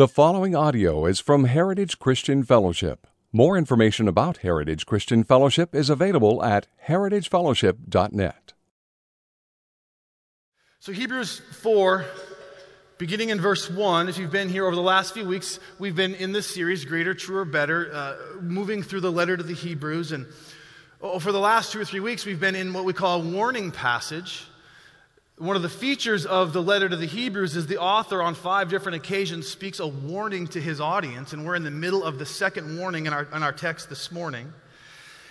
The following audio is from Heritage Christian Fellowship. More information about Heritage Christian Fellowship is available at heritagefellowship.net. So, Hebrews 4, beginning in verse 1, if you've been here over the last few weeks, we've been in this series, Greater, Truer, Better, uh, moving through the letter to the Hebrews. And oh, for the last two or three weeks, we've been in what we call a warning passage. One of the features of the letter to the Hebrews is the author, on five different occasions, speaks a warning to his audience, and we're in the middle of the second warning in our, in our text this morning.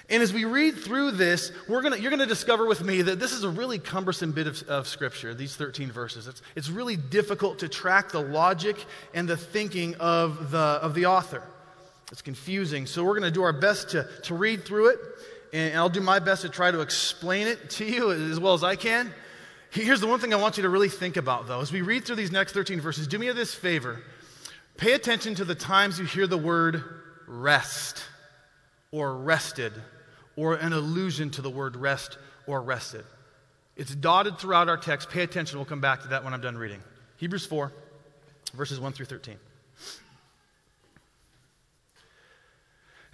And as we read through this, we're gonna, you're going to discover with me that this is a really cumbersome bit of, of Scripture, these 13 verses. It's, it's really difficult to track the logic and the thinking of the, of the author. It's confusing. So we're going to do our best to, to read through it, and I'll do my best to try to explain it to you as well as I can. Here's the one thing I want you to really think about, though. As we read through these next 13 verses, do me this favor. Pay attention to the times you hear the word rest or rested or an allusion to the word rest or rested. It's dotted throughout our text. Pay attention. We'll come back to that when I'm done reading. Hebrews 4, verses 1 through 13.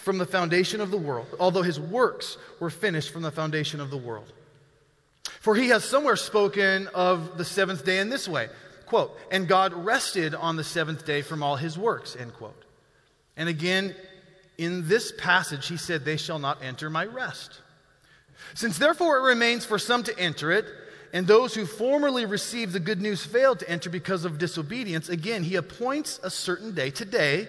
from the foundation of the world, although his works were finished from the foundation of the world. For he has somewhere spoken of the seventh day in this way quote, and God rested on the seventh day from all his works, end quote. And again, in this passage, he said, They shall not enter my rest. Since therefore it remains for some to enter it, and those who formerly received the good news failed to enter because of disobedience, again, he appoints a certain day, today,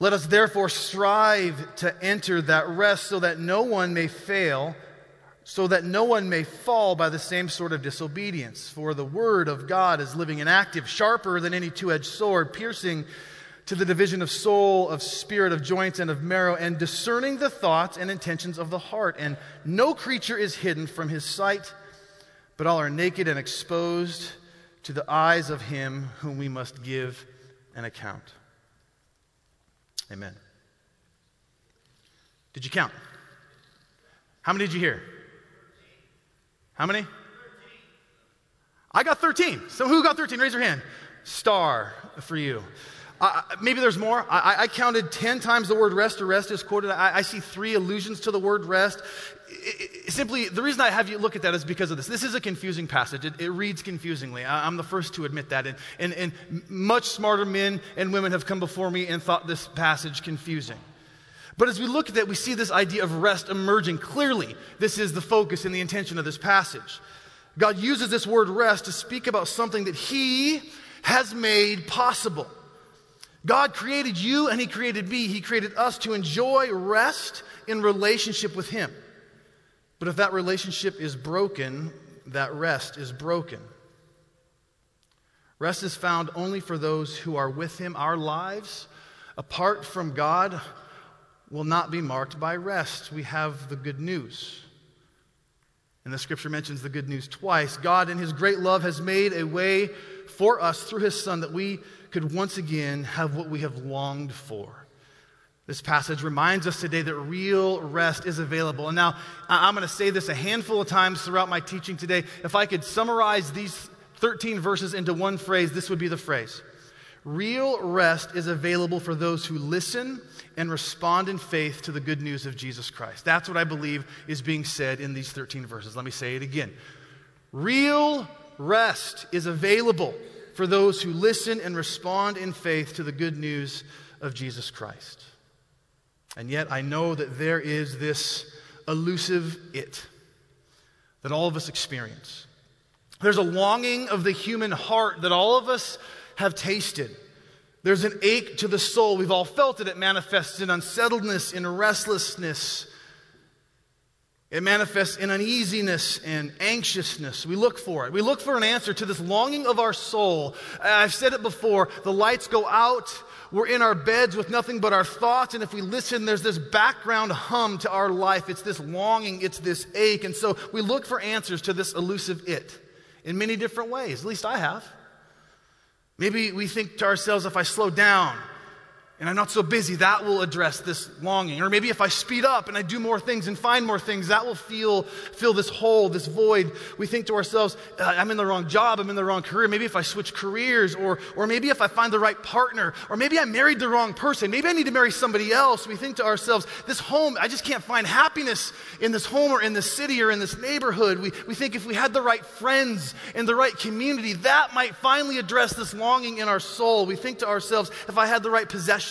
Let us therefore strive to enter that rest so that no one may fail, so that no one may fall by the same sort of disobedience. For the word of God is living and active, sharper than any two edged sword, piercing to the division of soul, of spirit, of joints, and of marrow, and discerning the thoughts and intentions of the heart. And no creature is hidden from his sight, but all are naked and exposed to the eyes of him whom we must give an account. Amen. Did you count? How many did you hear? How many? 13. I got 13. So who got 13? Raise your hand. Star for you. Maybe there's more. I, I, counted 10 times the word rest or rest is quoted. I, I see three allusions to the word rest. It, it, simply, the reason I have you look at that is because of this. This is a confusing passage. It, it reads confusingly. I, am the first to admit that. And, and, and much smarter men and women have come before me and thought this passage confusing. But as we look at that, we see this idea of rest emerging clearly. This is the focus and the intention of this passage. God uses this word rest to speak about something that He has made possible. God created you and He created me. He created us to enjoy rest in relationship with Him. But if that relationship is broken, that rest is broken. Rest is found only for those who are with Him. Our lives, apart from God, will not be marked by rest. We have the good news. And the scripture mentions the good news twice. God, in His great love, has made a way for us through His Son that we could once again have what we have longed for. This passage reminds us today that real rest is available. And now, I'm going to say this a handful of times throughout my teaching today. If I could summarize these 13 verses into one phrase, this would be the phrase Real rest is available for those who listen and respond in faith to the good news of Jesus Christ. That's what I believe is being said in these 13 verses. Let me say it again. Real rest is available for those who listen and respond in faith to the good news of Jesus Christ. And yet, I know that there is this elusive it that all of us experience. There's a longing of the human heart that all of us have tasted. There's an ache to the soul. We've all felt it. It manifests in unsettledness, in restlessness. It manifests in uneasiness and anxiousness. We look for it. We look for an answer to this longing of our soul. I've said it before the lights go out. We're in our beds with nothing but our thoughts. And if we listen, there's this background hum to our life. It's this longing, it's this ache. And so we look for answers to this elusive it in many different ways. At least I have. Maybe we think to ourselves, if I slow down, and I'm not so busy, that will address this longing. Or maybe if I speed up and I do more things and find more things, that will feel, fill this hole, this void. We think to ourselves, uh, I'm in the wrong job, I'm in the wrong career. Maybe if I switch careers, or, or maybe if I find the right partner, or maybe I married the wrong person, maybe I need to marry somebody else. We think to ourselves, this home, I just can't find happiness in this home or in this city or in this neighborhood. We, we think if we had the right friends in the right community, that might finally address this longing in our soul. We think to ourselves, if I had the right possession,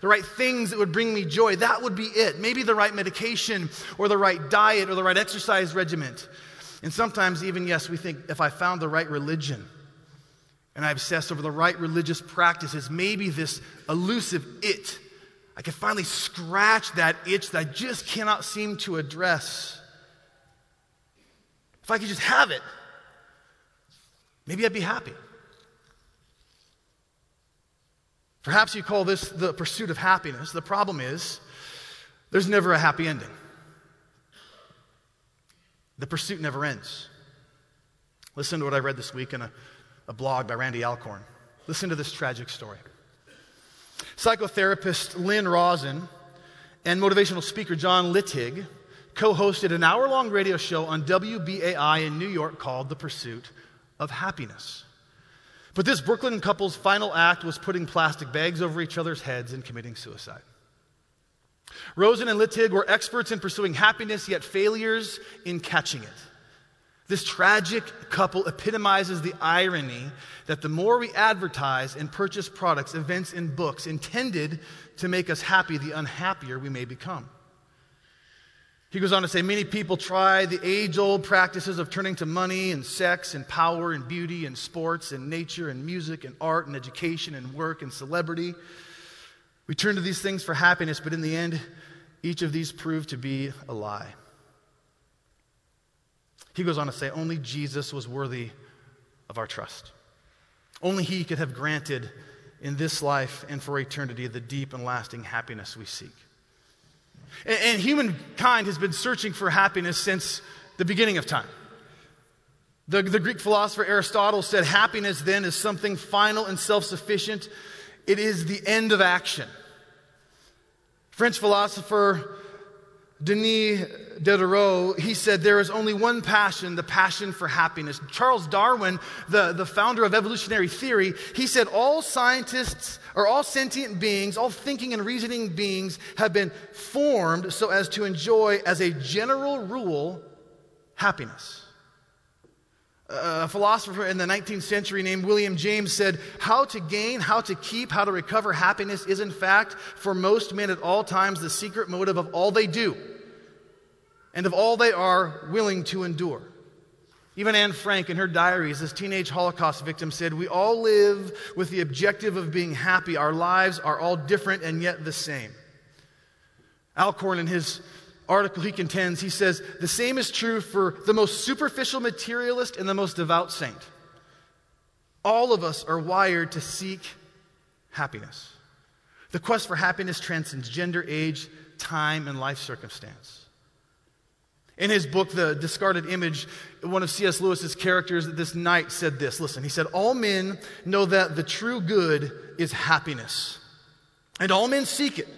the right things that would bring me joy. That would be it. Maybe the right medication or the right diet or the right exercise regimen. And sometimes, even, yes, we think if I found the right religion and I obsess over the right religious practices, maybe this elusive it, I could finally scratch that itch that I just cannot seem to address. If I could just have it, maybe I'd be happy. Perhaps you call this the pursuit of happiness. The problem is, there's never a happy ending. The pursuit never ends. Listen to what I read this week in a, a blog by Randy Alcorn. Listen to this tragic story. Psychotherapist Lynn Rosen and motivational speaker John Littig co hosted an hour long radio show on WBAI in New York called The Pursuit of Happiness. But this Brooklyn couple's final act was putting plastic bags over each other's heads and committing suicide. Rosen and Littig were experts in pursuing happiness, yet failures in catching it. This tragic couple epitomizes the irony that the more we advertise and purchase products, events, and books intended to make us happy, the unhappier we may become. He goes on to say many people try the age old practices of turning to money and sex and power and beauty and sports and nature and music and art and education and work and celebrity. We turn to these things for happiness, but in the end, each of these prove to be a lie. He goes on to say only Jesus was worthy of our trust. Only He could have granted in this life and for eternity the deep and lasting happiness we seek. And, and humankind has been searching for happiness since the beginning of time. The, the Greek philosopher Aristotle said happiness then is something final and self sufficient, it is the end of action. French philosopher Denis Diderot, he said, There is only one passion, the passion for happiness. Charles Darwin, the, the founder of evolutionary theory, he said, All scientists or all sentient beings, all thinking and reasoning beings have been formed so as to enjoy, as a general rule, happiness. A philosopher in the 19th century named William James said, How to gain, how to keep, how to recover happiness is, in fact, for most men at all times, the secret motive of all they do and of all they are willing to endure. Even Anne Frank, in her diaries, this teenage Holocaust victim, said, We all live with the objective of being happy. Our lives are all different and yet the same. Alcorn, in his article, he contends, he says, The same is true for the most superficial materialist and the most devout saint. All of us are wired to seek happiness. The quest for happiness transcends gender, age, time, and life circumstance. In his book, The Discarded Image, one of C.S. Lewis's characters this night said this Listen, he said, All men know that the true good is happiness, and all men seek it,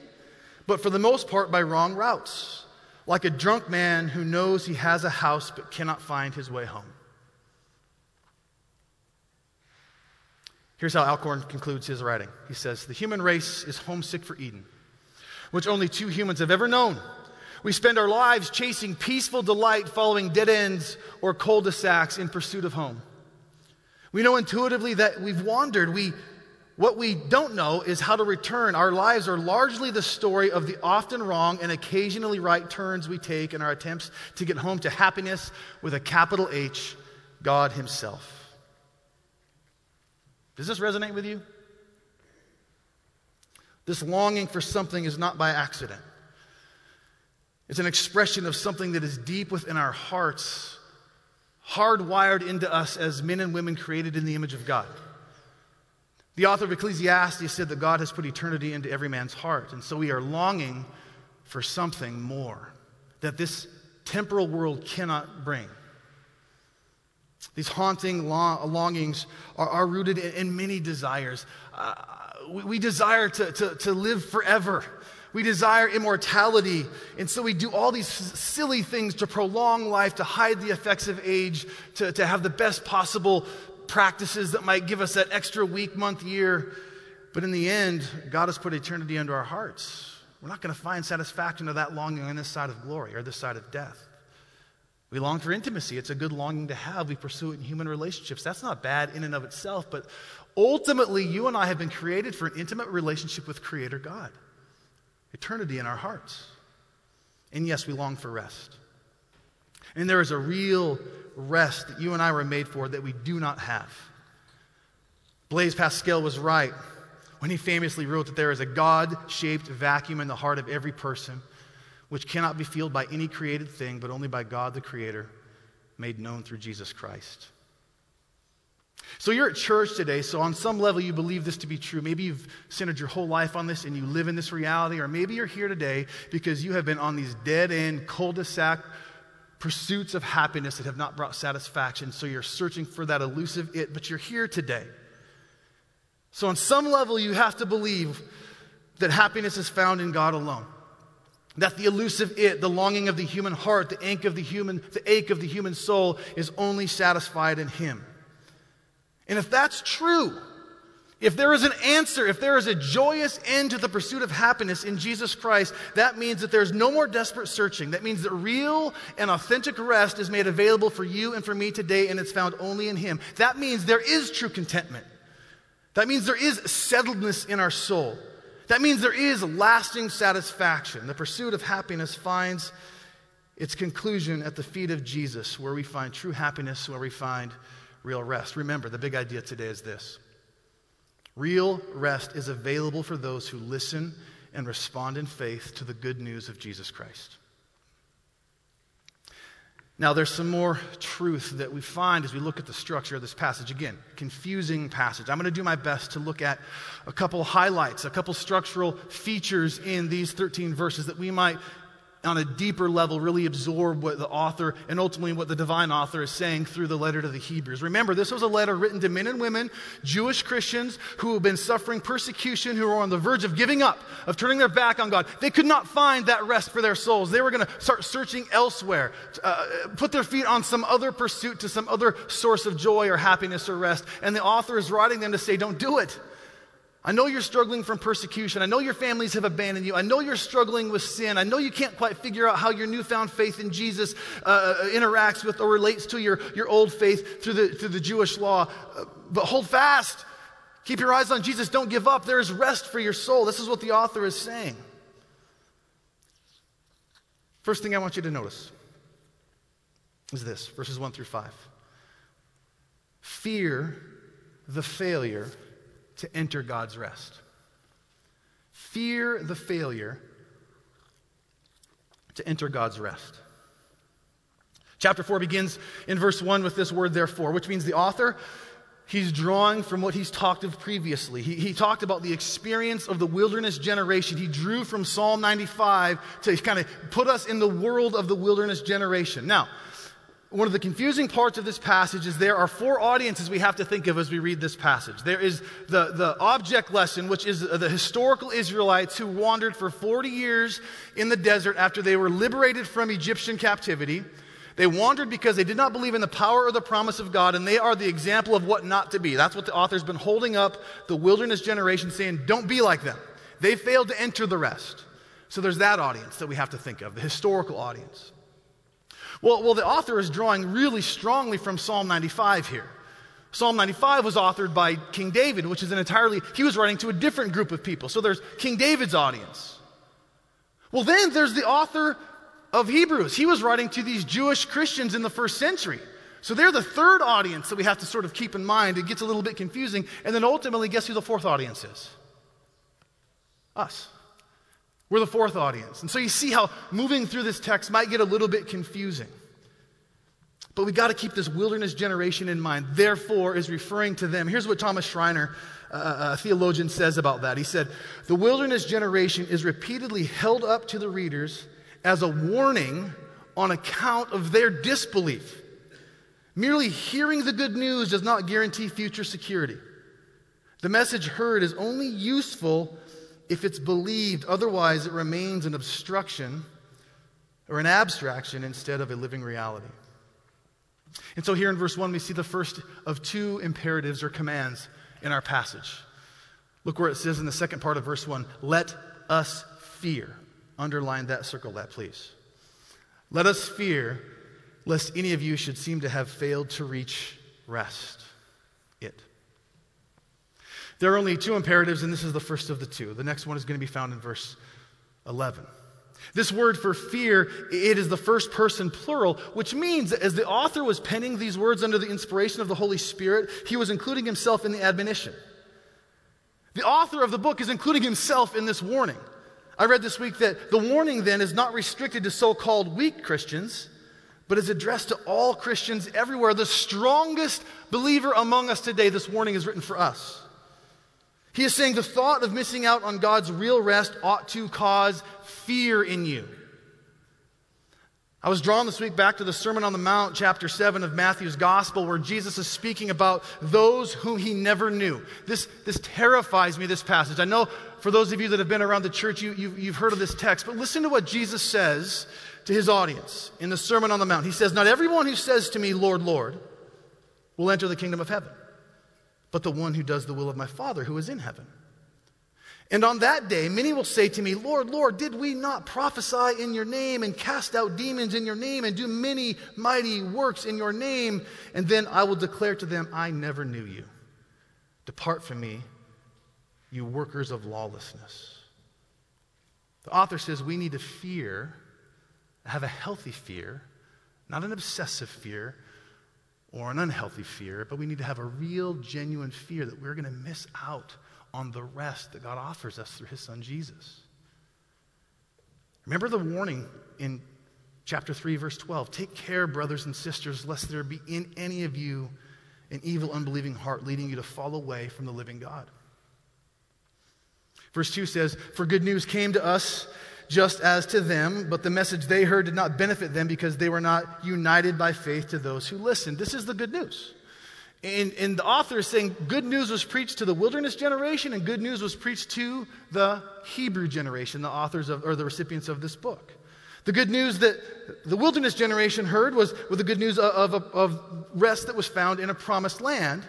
but for the most part by wrong routes, like a drunk man who knows he has a house but cannot find his way home. Here's how Alcorn concludes his writing. He says, The human race is homesick for Eden, which only two humans have ever known we spend our lives chasing peaceful delight, following dead ends or cul de sacs in pursuit of home. We know intuitively that we've wandered. We, What we don't know is how to return. Our lives are largely the story of the often wrong and occasionally right turns we take in our attempts to get home to happiness with a capital H, God Himself. Does this resonate with you? This longing for something is not by accident. It's an expression of something that is deep within our hearts, hardwired into us as men and women created in the image of God. The author of Ecclesiastes said that God has put eternity into every man's heart. And so we are longing for something more that this temporal world cannot bring. These haunting longings are, are rooted in, in, many desires. Uh, we, we, desire to, to, to live forever. We desire immortality. And so we do all these silly things to prolong life, to hide the effects of age, to, to have the best possible practices that might give us that extra week, month, year. But in the end, God has put eternity into our hearts. We're not going to find satisfaction of that longing on this side of glory or this side of death. We long for intimacy. It's a good longing to have. We pursue it in human relationships. That's not bad in and of itself, but ultimately, you and I have been created for an intimate relationship with Creator God, eternity in our hearts. And yes, we long for rest. And there is a real rest that you and I were made for that we do not have. Blaise Pascal was right when he famously wrote that there is a God shaped vacuum in the heart of every person, which cannot be filled by any created thing, but only by God the Creator, made known through Jesus Christ. So you're at church today, so on some level you believe this to be true. Maybe you've centered your whole life on this and you live in this reality, or maybe you're here today because you have been on these dead end, cul de sac pursuits of happiness that have not brought satisfaction. So you're searching for that elusive it, but you're here today. So, on some level, you have to believe that happiness is found in God alone. That the elusive it, the longing of the human heart, the ache of the human, the ache of the human soul is only satisfied in Him. And if that's true, if there is an answer, if there is a joyous end to the pursuit of happiness in Jesus Christ, that means that there's no more desperate searching. That means that real and authentic rest is made available for you and for me today, and it's found only in Him. That means there is true contentment. That means there is settledness in our soul. That means there is lasting satisfaction. The pursuit of happiness finds its conclusion at the feet of Jesus, where we find true happiness, where we find real rest. Remember, the big idea today is this Real rest is available for those who listen and respond in faith to the good news of Jesus Christ. Now, there's some more truth that we find as we look at the structure of this passage. Again, confusing passage. I'm going to do my best to look at a couple highlights, a couple structural features in these 13 verses that we might on a deeper level, really absorb what the author and ultimately what the divine author is saying through the letter to the Hebrews. Remember, this was a letter written to men and women, Jewish Christians who have been suffering persecution, who are on the verge of giving up, of turning their back on God. They could not find that rest for their souls. They were going to start searching elsewhere, uh, put their feet on some other pursuit to some other source of joy or happiness or rest. And the author is writing them to say, don't do it. I know you're struggling from persecution. I know your families have abandoned you. I know you're struggling with sin. I know you can't quite figure out how your newfound faith in Jesus uh, uh, interacts with or relates to your, your old faith through the, through the Jewish law. Uh, but hold fast. Keep your eyes on Jesus. Don't give up. There is rest for your soul. This is what the author is saying. First thing I want you to notice is this verses 1 through 5. Fear the failure to enter God's rest. Fear the failure to enter God's rest. Chapter 4 begins in verse 1 with this word, therefore, which means the author, he's drawing from what he's talked of previously. He, he talked about the experience of the wilderness generation. He drew from Psalm 95 to kind of put us in the world of the wilderness generation. Now, one of the confusing parts of this passage is there are four audiences we have to think of as we read this passage. There is the, the object lesson, which is the historical Israelites who wandered for 40 years in the desert after they were liberated from Egyptian captivity. They wandered because they did not believe in the power or the promise of God, and they are the example of what not to be. That's what the author's been holding up the wilderness generation, saying, Don't be like them. They failed to enter the rest. So there's that audience that we have to think of, the historical audience. Well, well, the author is drawing really strongly from Psalm 95 here. Psalm 95 was authored by King David, which is an entirely, he was writing to a different group of people. So there's King David's audience. Well, then there's the author of Hebrews. He was writing to these Jewish Christians in the first century. So they're the third audience that we have to sort of keep in mind. It gets a little bit confusing. And then ultimately, guess who the fourth audience is? Us. We're the fourth audience. And so you see how moving through this text might get a little bit confusing. But we got to keep this wilderness generation in mind. Therefore, is referring to them. Here's what Thomas Schreiner, a theologian, says about that. He said, The wilderness generation is repeatedly held up to the readers as a warning on account of their disbelief. Merely hearing the good news does not guarantee future security. The message heard is only useful if it's believed, otherwise, it remains an obstruction or an abstraction instead of a living reality. And so, here in verse 1, we see the first of two imperatives or commands in our passage. Look where it says in the second part of verse 1 let us fear. Underline that, circle that, please. Let us fear, lest any of you should seem to have failed to reach rest. It. There are only two imperatives, and this is the first of the two. The next one is going to be found in verse 11. This word for fear, it is the first person plural, which means that as the author was penning these words under the inspiration of the Holy Spirit, he was including himself in the admonition. The author of the book is including himself in this warning. I read this week that the warning then is not restricted to so called weak Christians, but is addressed to all Christians everywhere. The strongest believer among us today, this warning is written for us. He is saying the thought of missing out on God's real rest ought to cause fear in you. I was drawn this week back to the Sermon on the Mount, chapter 7 of Matthew's Gospel, where Jesus is speaking about those whom he never knew. This, this terrifies me, this passage. I know for those of you that have been around the church, you, you, you've heard of this text, but listen to what Jesus says to his audience in the Sermon on the Mount. He says, Not everyone who says to me, Lord, Lord, will enter the kingdom of heaven, but the one who does the will of my Father who is in heaven. And on that day, many will say to me, Lord, Lord, did we not prophesy in your name and cast out demons in your name and do many mighty works in your name? And then I will declare to them, I never knew you. Depart from me, you workers of lawlessness. The author says we need to fear, have a healthy fear, not an obsessive fear or an unhealthy fear, but we need to have a real, genuine fear that we're going to miss out on the rest that God offers us through his son Jesus. Remember the warning in chapter 3, verse 12. Take care, brothers and sisters, lest there be in any of you an evil, unbelieving heart leading you to fall away from the living God. Verse 2 says, For good news came to us just as to them, but the message they heard did not benefit them because they were not united by faith to those who listened. This is the good news. And, and the author is saying good news was preached to the wilderness generation and good news was preached to the Hebrew generation, the authors of, or the recipients of this book. The good news that the wilderness generation heard was, was the good news of, of, of rest that was found in a promised land.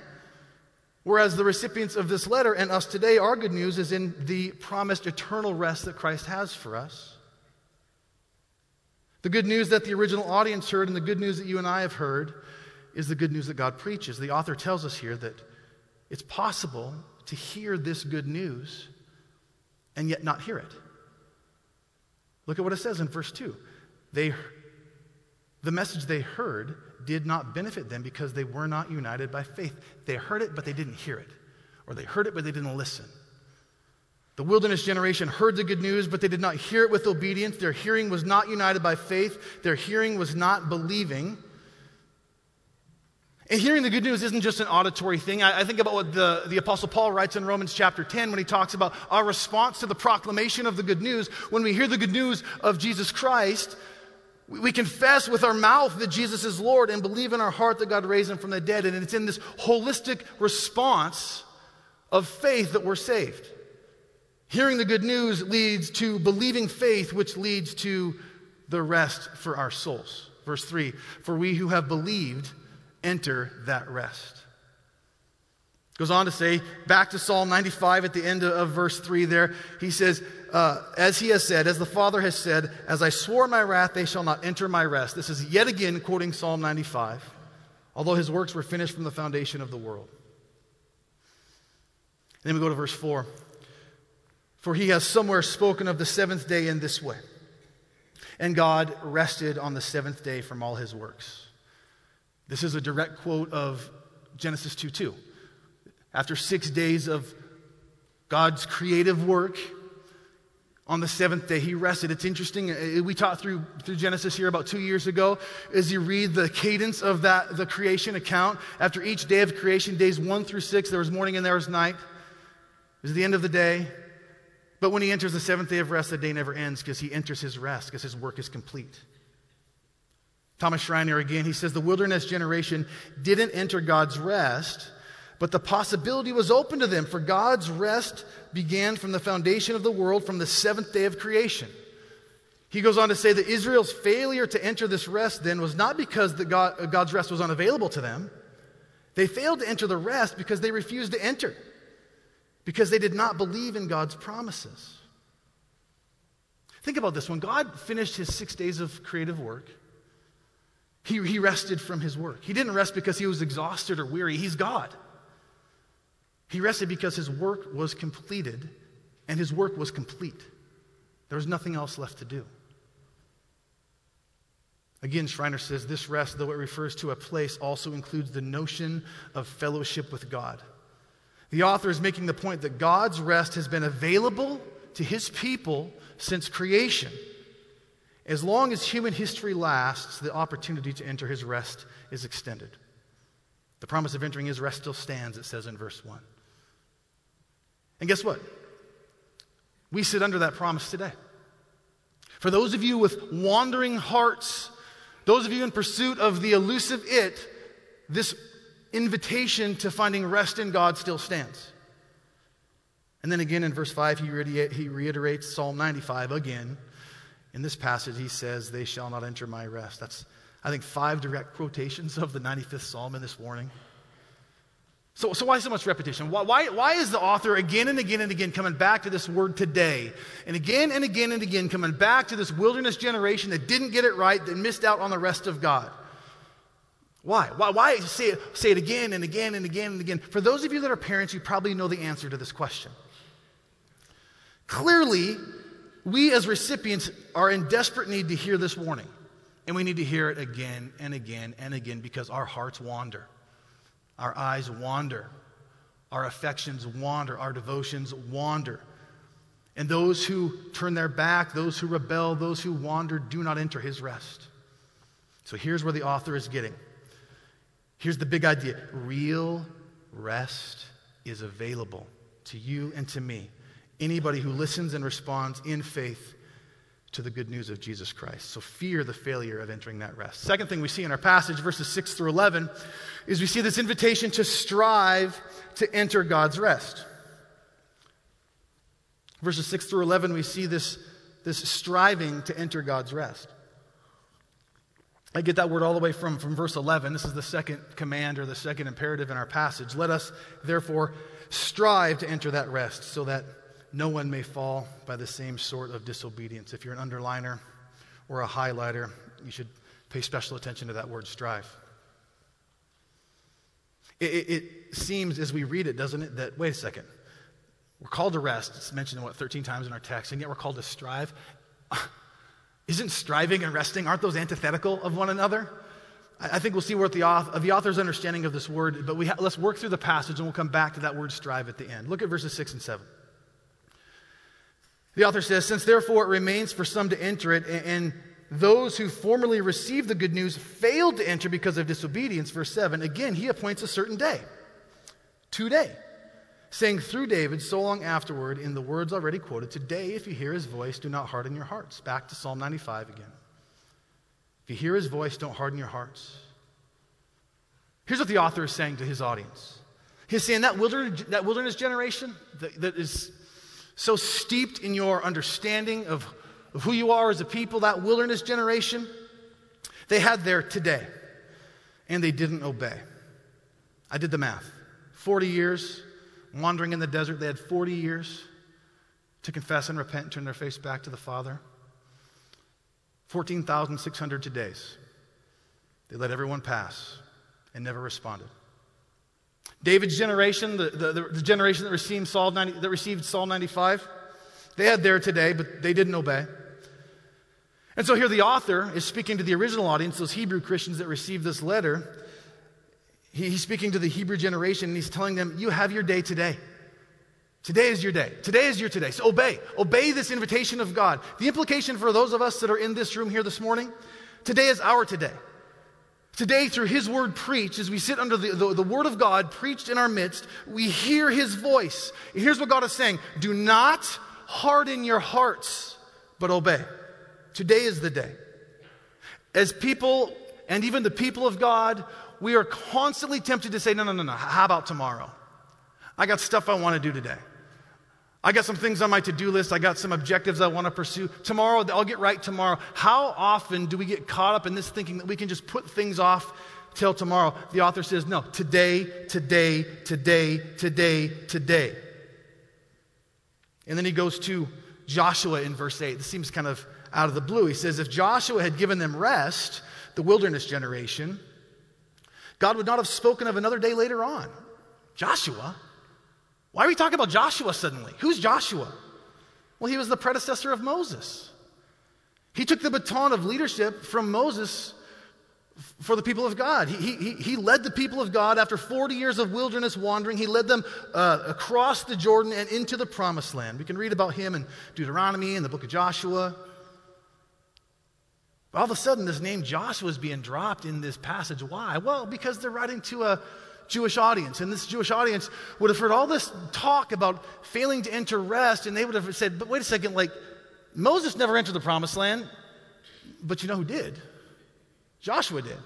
Whereas the recipients of this letter and us today, our good news is in the promised eternal rest that Christ has for us. The good news that the original audience heard and the good news that you and I have heard is the good news that God preaches. The author tells us here that it's possible to hear this good news and yet not hear it. Look at what it says in verse 2. They, the message they heard did not benefit them because they were not united by faith. They heard it, but they didn't hear it. Or they heard it, but they didn't listen. The wilderness generation heard the good news, but they did not hear it with obedience. Their hearing was not united by faith, their hearing was not believing. And hearing the good news isn't just an auditory thing. I, I, think about what the, the Apostle Paul writes in Romans chapter 10 when he talks about our response to the proclamation of the good news. When we hear the good news of Jesus Christ, we, confess with our mouth that Jesus is Lord and believe in our heart that God raised him from the dead. And it's in this holistic response of faith that we're saved. Hearing the good news leads to believing faith, which leads to the rest for our souls. Verse 3 For we who have believed, enter that rest. Goes on to say, back to Psalm 95 at the end of verse 3 there, he says, uh, As he has said, as the Father has said, as I swore my wrath, they shall not enter my rest. This is yet again quoting Psalm 95. although his works were finished from the foundation of the world. And then we go to verse 4. For he has somewhere spoken of the seventh day in this way. And God rested on the seventh day from all his works. This is a direct quote of Genesis 2 2. After six days of God's creative work, on the seventh day he rested. It's interesting uh, we taught through, through genesis here about two years ago as you read the cadence of that the creation account. After each day of creation days one through six there was morning and there was night. It was the end of the day. But when he enters the seventh day of rest the day never ends because he enters his rest because his work is complete. Thomas schreiner again he says the wilderness generation didn't enter god's rest but the possibility was open to them, for God's rest began from the foundation of the world, from the seventh day of creation. He goes on to say that Israel's failure to enter this rest then was not because God, uh, God's rest was unavailable to them. They failed to enter the rest because they refused to enter, because they did not believe in God's promises. Think about this when God finished his six days of creative work, he, he rested from his work. He didn't rest because he was exhausted or weary, he's God. He rested because his work was completed and his work was complete. There was nothing else left to do. Again, Schreiner says this rest, though it refers to a place, also includes the notion of fellowship with God. The author is making the point that God's rest has been available to his people since creation. As long as human history lasts, the opportunity to enter his rest is extended. The promise of entering his rest still stands, it says in verse 1. And guess what? We sit under that promise today. For those of you with wandering hearts, those of you in pursuit of the elusive it, this invitation to finding rest in God still stands. And then again in verse 5, he reiterates Psalm 95 again. In this passage, he says, They shall not enter my rest. That's, I think, five direct quotations of the 95th Psalm in this warning. So, so why so much repetition? Why, why, why is the author again and again and again coming back to this word today? And again and again and again coming back to this wilderness generation that didn't get it right, that missed out on the rest of God? Why? Why, why say, it, say it again and again and again and again? For those of you that are parents, you probably know the answer to this question. Clearly, we as recipients are in desperate need to hear this warning. And we need to hear it again and again and again because our hearts wander. Our eyes wander. Our affections wander. Our devotions wander. And those who turn their back, those who rebel, those who wander, do not enter his rest. So here's where the author is getting. Here's the big idea real rest is available to you and to me. Anybody who listens and responds in faith to the good news of Jesus Christ. So fear the failure of entering that rest. Second thing we see in our passage, verses 6 through 11, is we see this invitation to strive to enter God's rest. Verses 6 through 11, we see this, this striving to enter God's rest. I get that word all the way from, from verse 11. This is the second command or the second imperative in our passage. Let us, therefore, strive to enter that rest so that no one may fall by the same sort of disobedience. If you're an underliner or a highlighter, you should pay special attention to that word strive. It, it, it, seems as we read it, doesn't it, that, wait a second, we're called to rest. It's mentioned, what, 13 times in our text, and yet we're called to strive. Isn't striving and resting, aren't those antithetical of one another? I, I think we'll see what the, author, the author's understanding of this word, but we ha- let's work through the passage and we'll come back to that word strive at the end. Look at verses 6 and 7. The author says, Since therefore it remains for some to enter it, and those who formerly received the good news failed to enter because of disobedience, verse 7, again, he appoints a certain day, today, saying through David so long afterward in the words already quoted, Today, if you hear his voice, do not harden your hearts. Back to Psalm 95 again. If you hear his voice, don't harden your hearts. Here's what the author is saying to his audience. He's saying that wilderness, that wilderness generation that, that is so steeped in your understanding of, of who you are as a people, that wilderness generation, they had their today and they didn't obey. I did the math 40 years wandering in the desert, they had 40 years to confess and repent and turn their face back to the Father. 14,600 todays. They let everyone pass and never responded. David's generation, the, the, the generation that received, Psalm 90, that received Psalm 95, they had their today, but they didn't obey. And so here the author is speaking to the original audience, those Hebrew Christians that received this letter. He, he's speaking to the Hebrew generation and he's telling them, You have your day today. Today is your day. Today is your today. So obey. Obey this invitation of God. The implication for those of us that are in this room here this morning today is our today. Today, through His word preached, as we sit under the, the, the, word of God preached in our midst, we hear His voice. Here's what God is saying Do not harden your hearts, but obey. Today is the day. As people, and even the people of God, we are constantly tempted to say, No, no, no, no. How about tomorrow? I got stuff I want to do today. I got some things on my to do list. I got some objectives I want to pursue. Tomorrow, I'll get right tomorrow. How often do we get caught up in this thinking that we can just put things off till tomorrow? The author says, no, today, today, today, today, today. And then he goes to Joshua in verse 8. This seems kind of out of the blue. He says, if Joshua had given them rest, the wilderness generation, God would not have spoken of another day later on. Joshua? Why are we talking about Joshua suddenly? Who's Joshua? Well, he was the predecessor of Moses. He took the baton of leadership from Moses for the people of God. He, he, he led the people of God after 40 years of wilderness wandering. He led them uh, across the Jordan and into the promised land. We can read about him in Deuteronomy and the book of Joshua. All of a sudden, this name Joshua is being dropped in this passage. Why? Well, because they're writing to a, Jewish audience. And this Jewish audience would have heard all this talk about failing to enter rest, and they would have said, but wait a second, like, Moses never entered the promised land, but you know who did? Joshua did.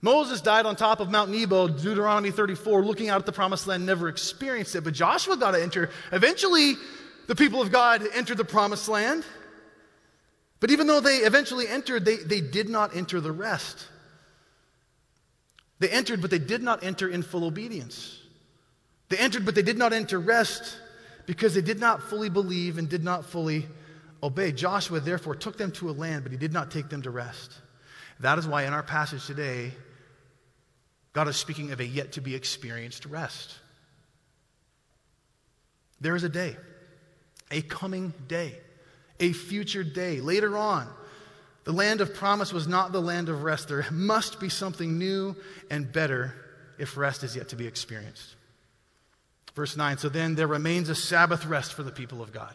Moses died on top of Mount Nebo, Deuteronomy 34, looking out at the promised land, never experienced it. But Joshua got to enter. Eventually, the people of God entered the promised land. But even though they eventually entered, they, they did not enter the rest. They entered, but they did not enter in full obedience. They entered, but they did not enter rest because they did not fully believe and did not fully obey. Joshua therefore took them to a land, but he did not take them to rest. That is why in our passage today, God is speaking of a yet to be experienced rest. There is a day, a coming day, a future day later on the land of promise was not the land of rest. There must be something new and better if rest is yet to be experienced. Verse 9 So then there remains a Sabbath rest for the people of God.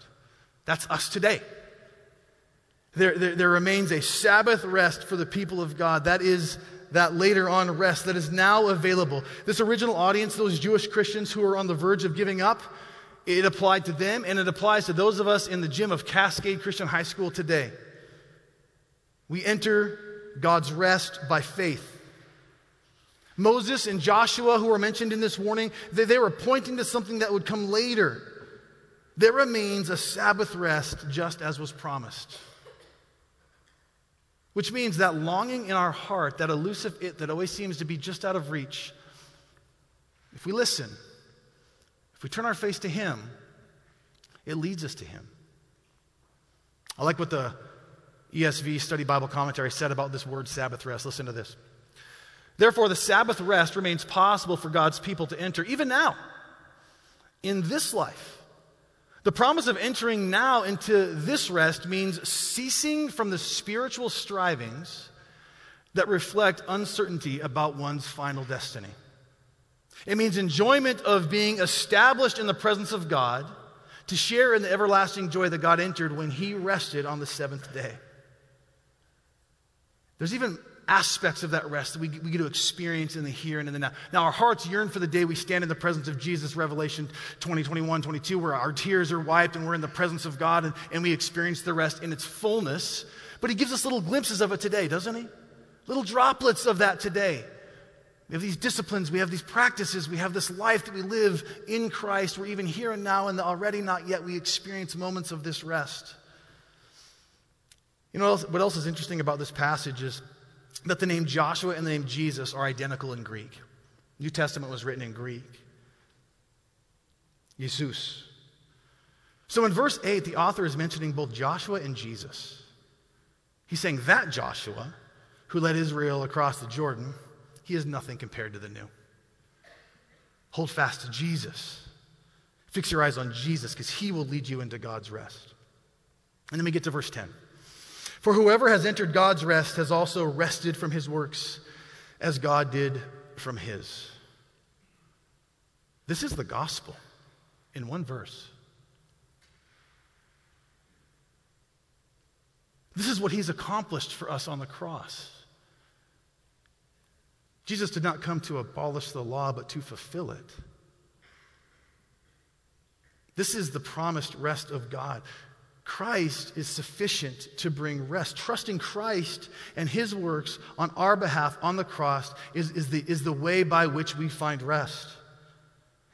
That's us today. There, there, there, remains a Sabbath rest for the people of God. That is that later on rest that is now available. This original audience, those Jewish Christians who are on the verge of giving up, it applied to them and it applies to those of us in the gym of Cascade Christian High School today. We enter God's rest by faith. Moses and Joshua, who are mentioned in this warning, they, they were pointing to something that would come later. There remains a Sabbath rest just as was promised. Which means that longing in our heart, that elusive it that always seems to be just out of reach, if we listen, if we turn our face to Him, it leads us to Him. I like what the ESV Study Bible Commentary said about this word Sabbath rest. Listen to this. Therefore, the Sabbath rest remains possible for God's people to enter even now, in this life. The promise of entering now into this rest means ceasing from the spiritual strivings that reflect uncertainty about one's final destiny. It means enjoyment of being established in the presence of God to share in the everlasting joy that God entered when He rested on the seventh day. There's even aspects of that rest that we, we get to experience in the here and in the now. Now, our hearts yearn for the day we stand in the presence of Jesus, Revelation 20, 21, 22, where our tears are wiped and we're in the presence of God and, and we experience the rest in its fullness. But he gives us little glimpses of it today, doesn't he? Little droplets of that today. We have these disciplines, we have these practices, we have this life that we live in Christ. We're even here and now, and the already not yet, we experience moments of this rest. You know what else is interesting about this passage is that the name Joshua and the name Jesus are identical in Greek. New Testament was written in Greek. Jesus. So in verse 8, the author is mentioning both Joshua and Jesus. He's saying that Joshua, who led Israel across the Jordan, He is nothing compared to the new. Hold fast to Jesus. Fix your eyes on Jesus because he will lead you into God's rest. And then we get to verse 10. For whoever has entered God's rest has also rested from his works as God did from his. This is the gospel in one verse. This is what he's accomplished for us on the cross. Jesus did not come to abolish the law, but to fulfill it. This is the promised rest of God. Christ is sufficient to bring rest. Trusting Christ and his works on our behalf on the cross is, is, the, is the way by which we find rest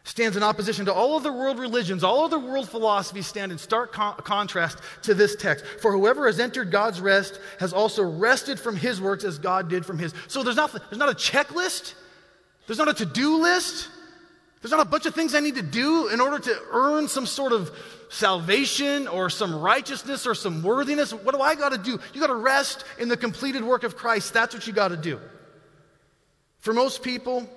stands in opposition to all of the world religions, all other world philosophies stand in stark con- contrast to this text. For whoever has entered God's rest has also rested from his works as God did from his. So there's not, there's not a checklist, there's not a to do list, there's not a bunch of things I need to do in order to earn some sort of salvation or some righteousness or some worthiness. What do I got to do? You got to rest in the completed work of Christ. That's what you got to do. For most people,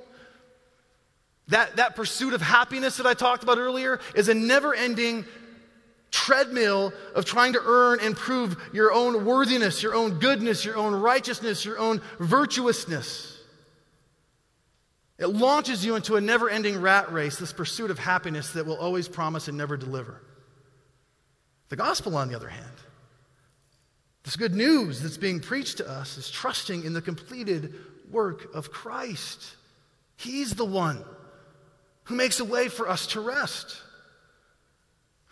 that, that pursuit of happiness that I talked about earlier is a never ending treadmill of trying to earn and prove your own worthiness, your own goodness, your own righteousness, your own virtuousness. It launches you into a never ending rat race, this pursuit of happiness that will always promise and never deliver. The gospel, on the other hand, this good news that's being preached to us is trusting in the completed work of Christ. He's the one who makes a way for us to rest.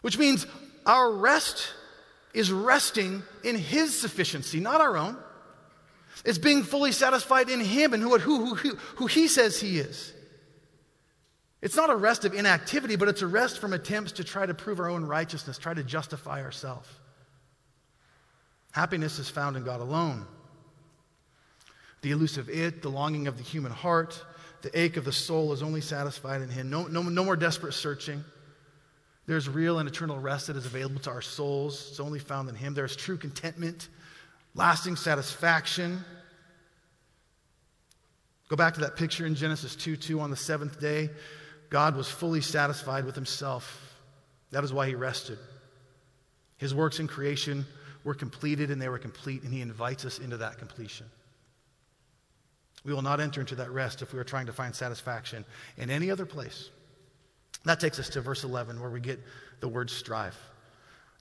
Which means our rest is resting in His sufficiency, not our own. It's being fully satisfied in Him and who, who, who, who He says He is. It's not a rest of inactivity, but it's a rest from attempts to try to prove our own righteousness, try to justify ourselves. Happiness is found in God alone. The elusive it, the longing of the human heart, the ache of the soul is only satisfied in Him. No, no, no more desperate searching. There's real and eternal rest that is available to our souls. It's only found in Him. There's true contentment, lasting satisfaction. Go back to that picture in Genesis 2 2 on the seventh day. God was fully satisfied with Himself. That is why He rested. His works in creation were completed and they were complete, and He invites us into that completion. We will not enter into that rest if we are trying to find satisfaction in any other place. That takes us to verse 11, where we get the word strive.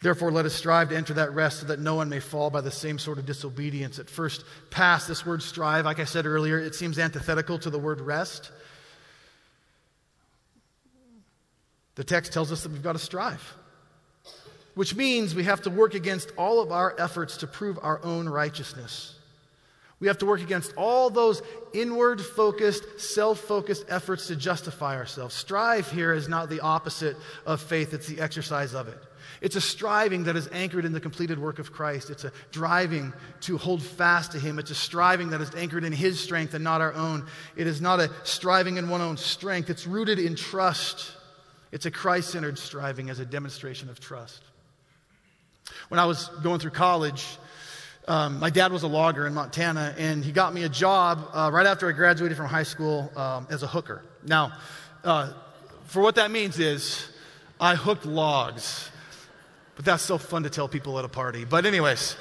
Therefore, let us strive to enter that rest so that no one may fall by the same sort of disobedience. At first pass, this word strive, like I said earlier, it seems antithetical to the word rest. The text tells us that we've got to strive, which means we have to work against all of our efforts to prove our own righteousness. We have to work against all those inward focused, self focused efforts to justify ourselves. Strive here is not the opposite of faith, it's the exercise of it. It's a striving that is anchored in the completed work of Christ. It's a driving to hold fast to Him. It's a striving that is anchored in His strength and not our own. It is not a striving in one's own strength, it's rooted in trust. It's a Christ centered striving as a demonstration of trust. When I was going through college, um, my dad was a logger in Montana, and he got me a job uh, right after I graduated from high school um, as a hooker. Now, uh, for what that means is I hooked logs, but that's so fun to tell people at a party. But, anyways,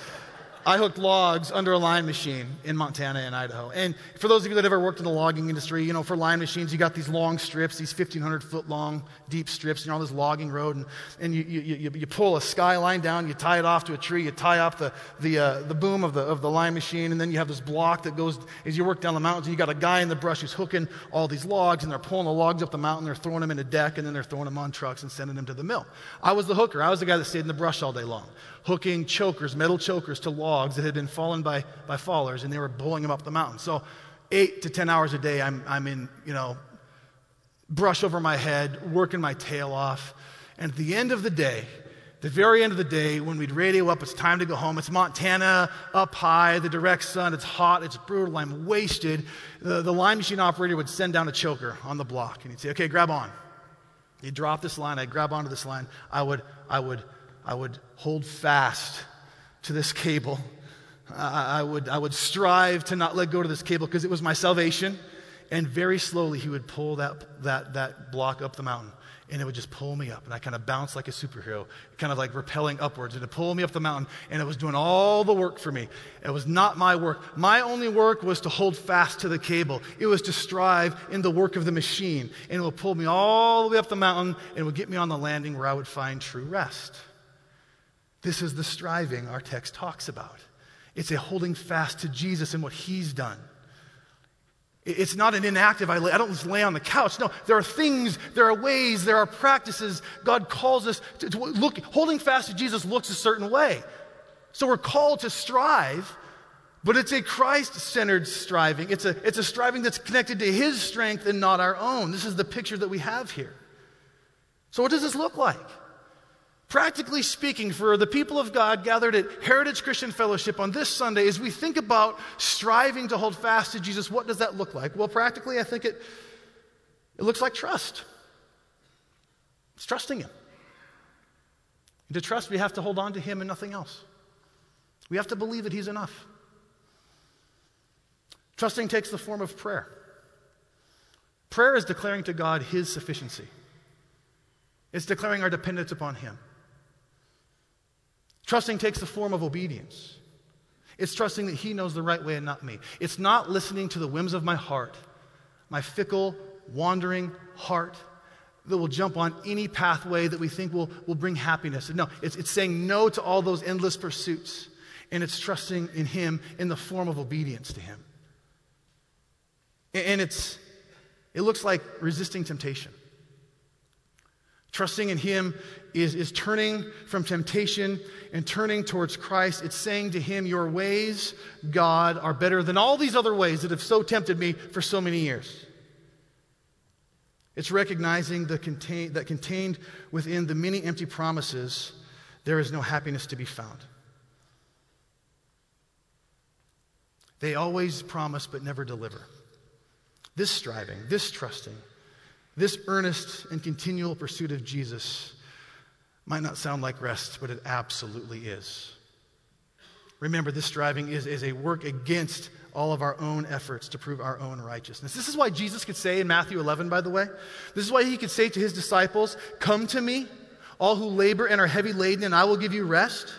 I hooked logs under a line machine in Montana and Idaho. And for those of you that ever worked in the logging industry, you know, for line machines, you got these long strips, these 1,500 foot long deep strips, you know, on this logging road. And, and you, you, you, you pull a skyline down, you tie it off to a tree, you tie up the, the, uh, the boom of the, of the line machine, and then you have this block that goes as you work down the mountains. And you got a guy in the brush who's hooking all these logs, and they're pulling the logs up the mountain, they're throwing them in a deck, and then they're throwing them on trucks and sending them to the mill. I was the hooker. I was the guy that stayed in the brush all day long hooking chokers, metal chokers to logs that had been fallen by, by fallers, and they were pulling them up the mountain. So, eight to 10 hours a day, I'm, I'm in, you know, brush over my head, working my tail off. And at the end of the day, the very end of the day, when we'd radio up, it's time to go home. It's Montana, up high, the direct sun, it's hot, it's brutal, I'm wasted. The, the line machine operator would send down a choker on the block, and he'd say, Okay, grab on. He'd drop this line, I'd grab onto this line. I would, I would I would hold fast to this cable I, would, I would strive to not let go of this cable because it was my salvation. And very slowly, he would pull that, that, that block up the mountain and it would just pull me up. And I kind of bounced like a superhero, kind of like rappelling upwards. And it pulled me up the mountain, and it was doing all the work for me. It was not my work. My only work was to hold fast to the cable, it was to strive in the work of the machine. And it would pull me all the way up the mountain, and it would get me on the landing where I would find true rest. This is the striving our text talks about. It's a holding fast to Jesus and what he's done. It's not an inactive, I, lay, I don't just lay on the couch. No, there are things, there are ways, there are practices. God calls us to, to look, holding fast to Jesus looks a certain way. So we're called to strive, but it's a Christ centered striving. It's a, it's a striving that's connected to His strength and not our own. This is the picture that we have here. So, what does this look like? Practically speaking, for the people of God gathered at Heritage Christian Fellowship on this Sunday, as we think about striving to hold fast to Jesus, what does that look like? Well, practically, I think it, it looks like trust. It's trusting Him. And to trust, we have to hold on to Him and nothing else. We have to believe that He's enough. Trusting takes the form of prayer. Prayer is declaring to God His sufficiency, it's declaring our dependence upon Him. Trusting takes the form of obedience. It's trusting that He knows the right way and not me. It's not listening to the whims of my heart, my fickle, wandering heart that will jump on any pathway that we think will, will bring happiness. No, it's, it's saying no to all those endless pursuits, and it's trusting in Him in the form of obedience to Him. And it's, it looks like resisting temptation. Trusting in Him is, is turning from temptation and turning towards Christ. It's saying to Him, Your ways, God, are better than all these other ways that have so tempted me for so many years. It's recognizing the contain, that contained within the many empty promises, there is no happiness to be found. They always promise but never deliver. This striving, this trusting, this earnest and continual pursuit of Jesus might not sound like rest, but it absolutely is. Remember, this striving is, is a work against all of our own efforts to prove our own righteousness. This is why Jesus could say in Matthew 11, by the way, this is why he could say to his disciples, Come to me, all who labor and are heavy laden, and I will give you rest.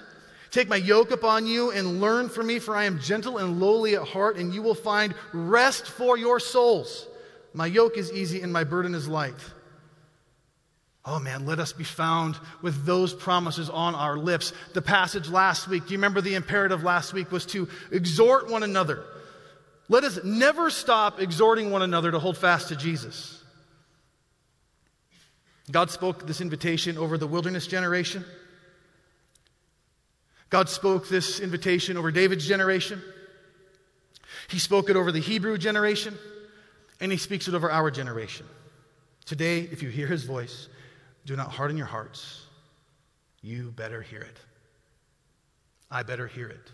Take my yoke upon you and learn from me, for I am gentle and lowly at heart, and you will find rest for your souls. My yoke is easy and my burden is light. Oh man, let us be found with those promises on our lips. The passage last week, do you remember the imperative last week was to exhort one another? Let us never stop exhorting one another to hold fast to Jesus. God spoke this invitation over the wilderness generation. God spoke this invitation over David's generation. He spoke it over the Hebrew generation and he speaks it over our generation. Today, if you hear his voice, do not harden your hearts. You better hear it. I better hear it.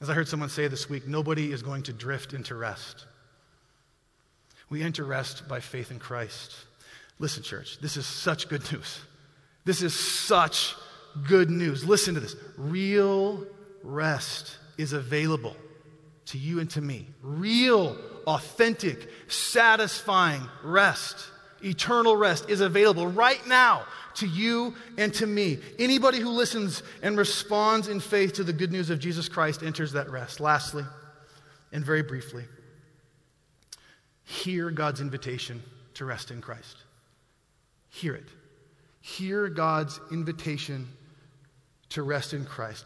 As I heard someone say this week, nobody is going to drift into rest. We enter rest by faith in Christ. Listen, church, this is such good news. This is such good news. Listen to this. Real rest is available to you and to me. Real, authentic, satisfying rest, eternal rest is available right now to you and to me. Anybody who listens and responds in faith to the good news of Jesus Christ enters that rest. Lastly, and very briefly, hear God's invitation to rest in Christ. Hear it. Hear God's invitation to rest in Christ.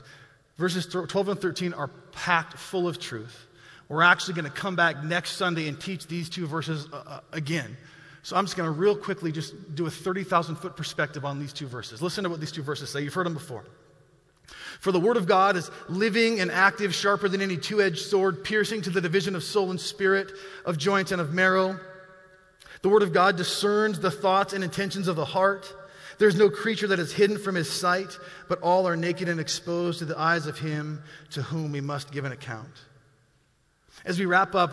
Verses 12 and 13 are packed full of truth. We're actually going to come back next Sunday and teach these two verses uh, uh again. So I'm just going to real quickly just do a 30,000 foot perspective on these two verses. Listen to what these two verses say. You've heard them before. For the word of God is living and active, sharper than any two edged sword, piercing to the division of soul and spirit, of joints and of marrow. The word of God discerns the thoughts and intentions of the heart. There's no creature that is hidden from his sight, but all are naked and exposed to the eyes of him to whom we must give an account. As we wrap up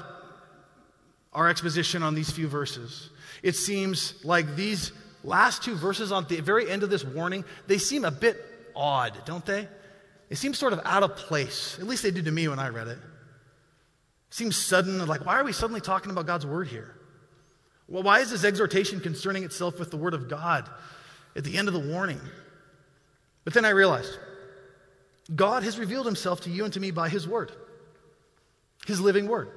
our exposition on these few verses, it seems like these last two verses on the very end of this warning, they seem a bit odd, don't they? it seems sort of out of place. At least they did to me when I read it. It seems sudden, like, why are we suddenly talking about God's word here? Well, why is this exhortation concerning itself with the word of God at the end of the warning? But then I realized God has revealed himself to you and to me by his word, his living word.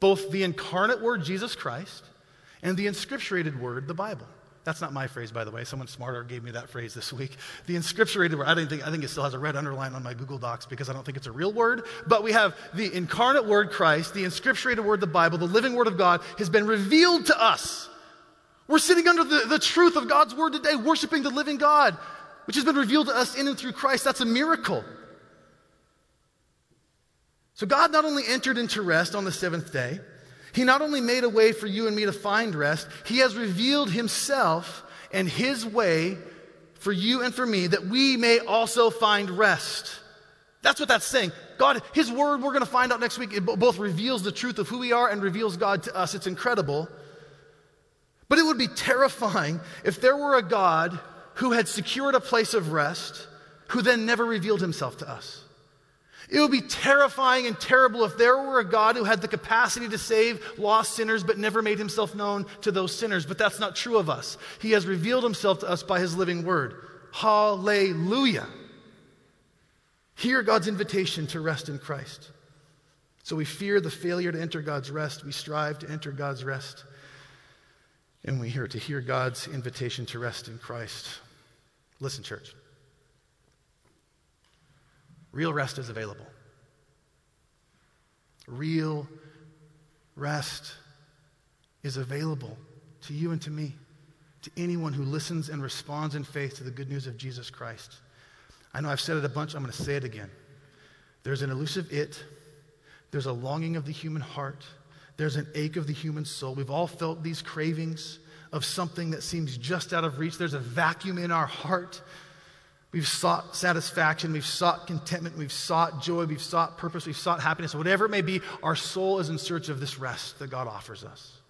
Both the incarnate word, Jesus Christ, and the inscripturated word, the Bible. That's not my phrase, by the way. Someone smarter gave me that phrase this week. The inscripturated word. I didn't think. I think it still has a red underline on my Google Docs because I don't think it's a real word. But we have the incarnate word, Christ, the inscripturated word, the Bible, the living word of God has been revealed to us. We're sitting under the, the truth of God's word today, worshiping the living God, which has been revealed to us in and through Christ. That's a miracle. So God not only entered into rest on the seventh day. He not only made a way for you and me to find rest, He has revealed Himself and His way for you and for me that we may also find rest. That's what that's saying. God, His Word, we're going to find out next week, it both reveals the truth of who we are and reveals God to us. It's incredible. But it would be terrifying if there were a God who had secured a place of rest who then never revealed Himself to us. It would be terrifying and terrible if there were a God who had the capacity to save lost sinners but never made himself known to those sinners. But that's not true of us. He has revealed himself to us by his living word. Hallelujah. Hear God's invitation to rest in Christ. So we fear the failure to enter God's rest. We strive to enter God's rest. And we hear to hear God's invitation to rest in Christ. Listen, church. Real rest is available. Real rest is available to you and to me, to anyone who listens and responds in faith to the good news of Jesus Christ. I know I've said it a bunch, I'm going to say it again. There's an elusive it, there's a longing of the human heart, there's an ache of the human soul. We've all felt these cravings of something that seems just out of reach. There's a vacuum in our heart We've sought satisfaction, we've sought contentment, we've sought joy, we've sought purpose, we've sought happiness. Whatever it may be, our soul is in search of this rest that God offers us.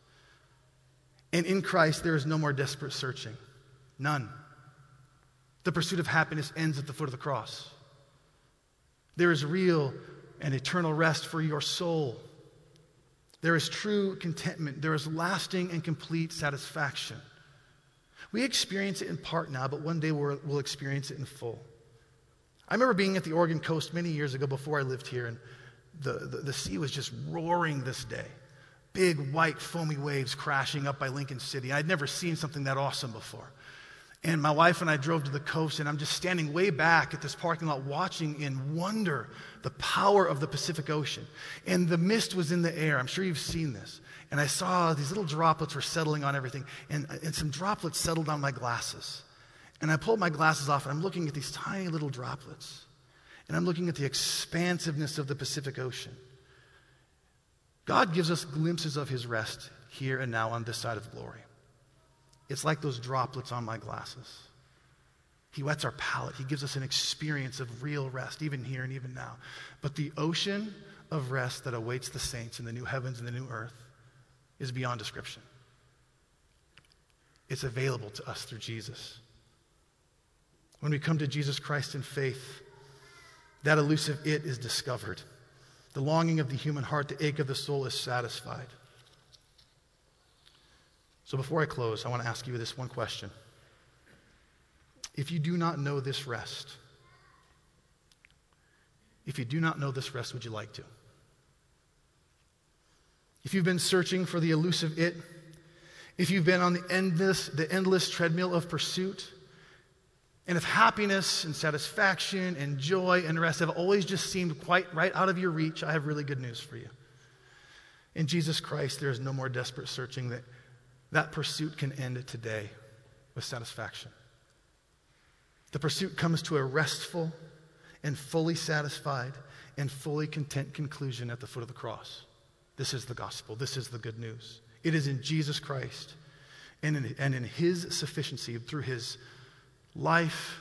And in Christ, there is no more desperate searching. None. The pursuit of happiness ends at the foot of the cross. There is real and eternal rest for your soul. There is true contentment. There is lasting and complete satisfaction. We experience it in part now, but one day we'll, we'll experience it in full. I remember being at the Oregon coast many years ago before I lived here, and the, the, the sea was just roaring this day. Big, white, foamy waves crashing up by Lincoln City. I'd never seen something that awesome before. And my wife and I drove to the coast, and I'm just standing way back at this parking lot watching in wonder the power of the Pacific Ocean. And the mist was in the air. I'm sure you've seen this. And I saw these little droplets were settling on everything, and, and some droplets settled on my glasses. And I pulled my glasses off, and I'm looking at these tiny little droplets. And I'm looking at the expansiveness of the Pacific Ocean. God gives us glimpses of his rest here and now on this side of glory. It's like those droplets on my glasses. He wets our palate. He gives us an experience of real rest, even here and even now. But the ocean of rest that awaits the saints in the new heavens and the new earth is beyond description. It's available to us through Jesus. When we come to Jesus Christ in faith, that elusive it is discovered. The longing of the human heart, the ache of the soul is satisfied. So before I close, I want to ask you this one question. If you do not know this rest, if you do not know this rest, would you like to? If you've been searching for the elusive it, if you've been on the endless, the endless treadmill of pursuit, and if happiness and satisfaction and joy and rest have always just seemed quite right out of your reach, I have really good news for you. In Jesus Christ, there is no more desperate searching that that pursuit can end today with satisfaction. The pursuit comes to a restful and fully satisfied and fully content conclusion at the foot of the cross. This is the gospel. This is the good news. It is in Jesus Christ and in, and in his sufficiency through his life,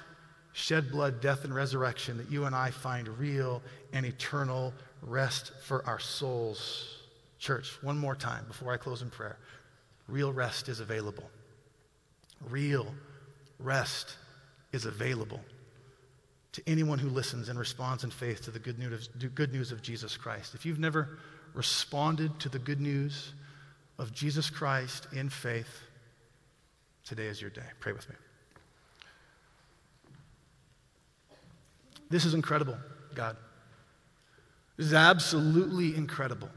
shed blood, death, and resurrection that you and I find real and eternal rest for our souls. Church, one more time before I close in prayer. Real rest is available. Real rest is available. to anyone who listens and responds in faith to the good news, good news of Jesus Christ. If you've never responded to the good news of Jesus Christ in faith, today is your day. Pray with me. This is incredible, God. This is absolutely incredible.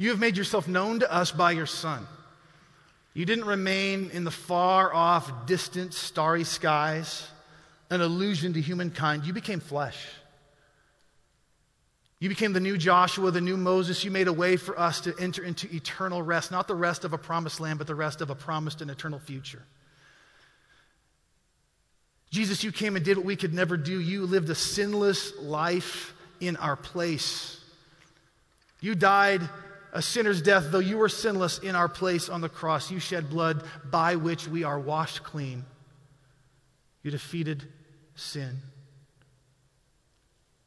You have made yourself known to us by your Son. You didn't remain in the far off, distant, starry skies, an illusion to humankind. You became flesh. You became the new Joshua, the new Moses. You made a way for us to enter into eternal rest, not the rest of a promised land, but the rest of a promised and eternal future. Jesus, you came and did what we could never do. You lived a sinless life in our place. You died a sinner's death, though you were sinless in our place on the cross. You shed blood by which we are washed clean. You defeated sin.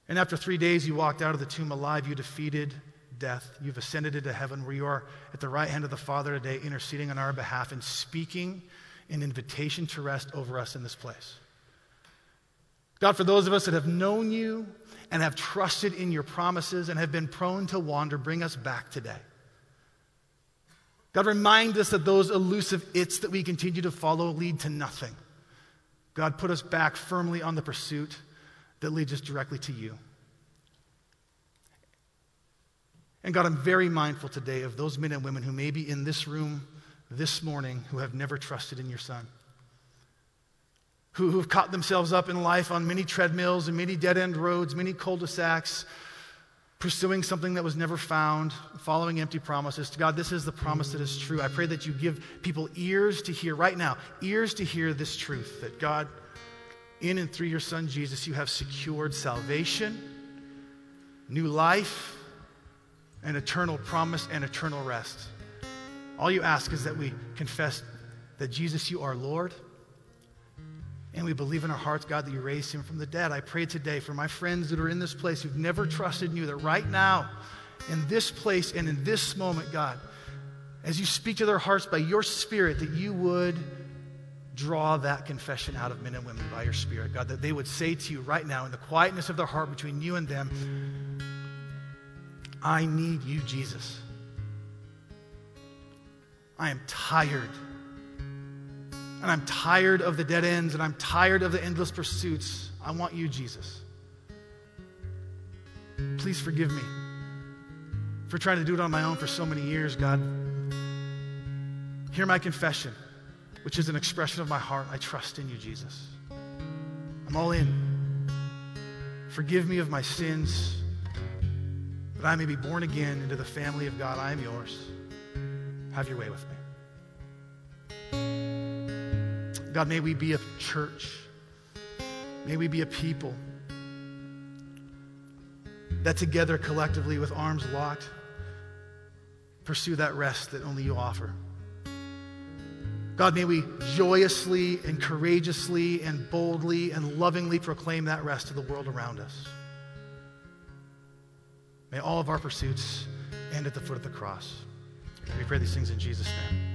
And after three days, you walked out of the tomb alive. You defeated death. You've ascended into heaven where you are at the right hand of the Father today, interceding on our behalf and speaking an invitation to rest over us in this place. God, for those of us that have known you and have trusted in your promises and have been prone to wander, bring us back today. God, remind us that those elusive its that we continue to follow lead to nothing. God, put us back firmly on the pursuit that leads us directly to you. And God, I'm very mindful today of those men and women who may be in this room this morning who have never trusted in your Son who, who've caught themselves up in life on many treadmills and many dead end roads, many cul de sacs, pursuing something that was never found, following empty promises. To God, this is the promise that is true. I pray that you give people ears to hear right now, ears to hear this truth that God, in and through your Son Jesus, you have secured salvation, new life, and eternal promise and eternal rest. All you ask is that we confess that Jesus, you are Lord and we believe in our hearts, God, that you raised him from the dead. I pray today for my friends that are in this place who've never trusted in you, that right now, in this place and in this moment, God, as you speak to their hearts by your Spirit, that you would draw that confession out of men and women by your Spirit, God, that they would say to you right now, in the quietness of their heart between you and them, I need you, Jesus. I am tired and I'm tired of the dead ends, and I'm tired of the endless pursuits. I want you, Jesus. Please forgive me for trying to do it on my own for so many years, God. Hear my confession, which is an expression of my heart. I trust in you, Jesus. I'm all in. Forgive me of my sins, that I may be born again into the family of God. I am yours. Have your way with me. God, may we be a church. May we be a people that together collectively with arms locked pursue that rest that only you offer. God, may we joyously and courageously and boldly and lovingly proclaim that rest to the world around us. May all of our pursuits end at the foot of the cross. We pray these things in Jesus' name.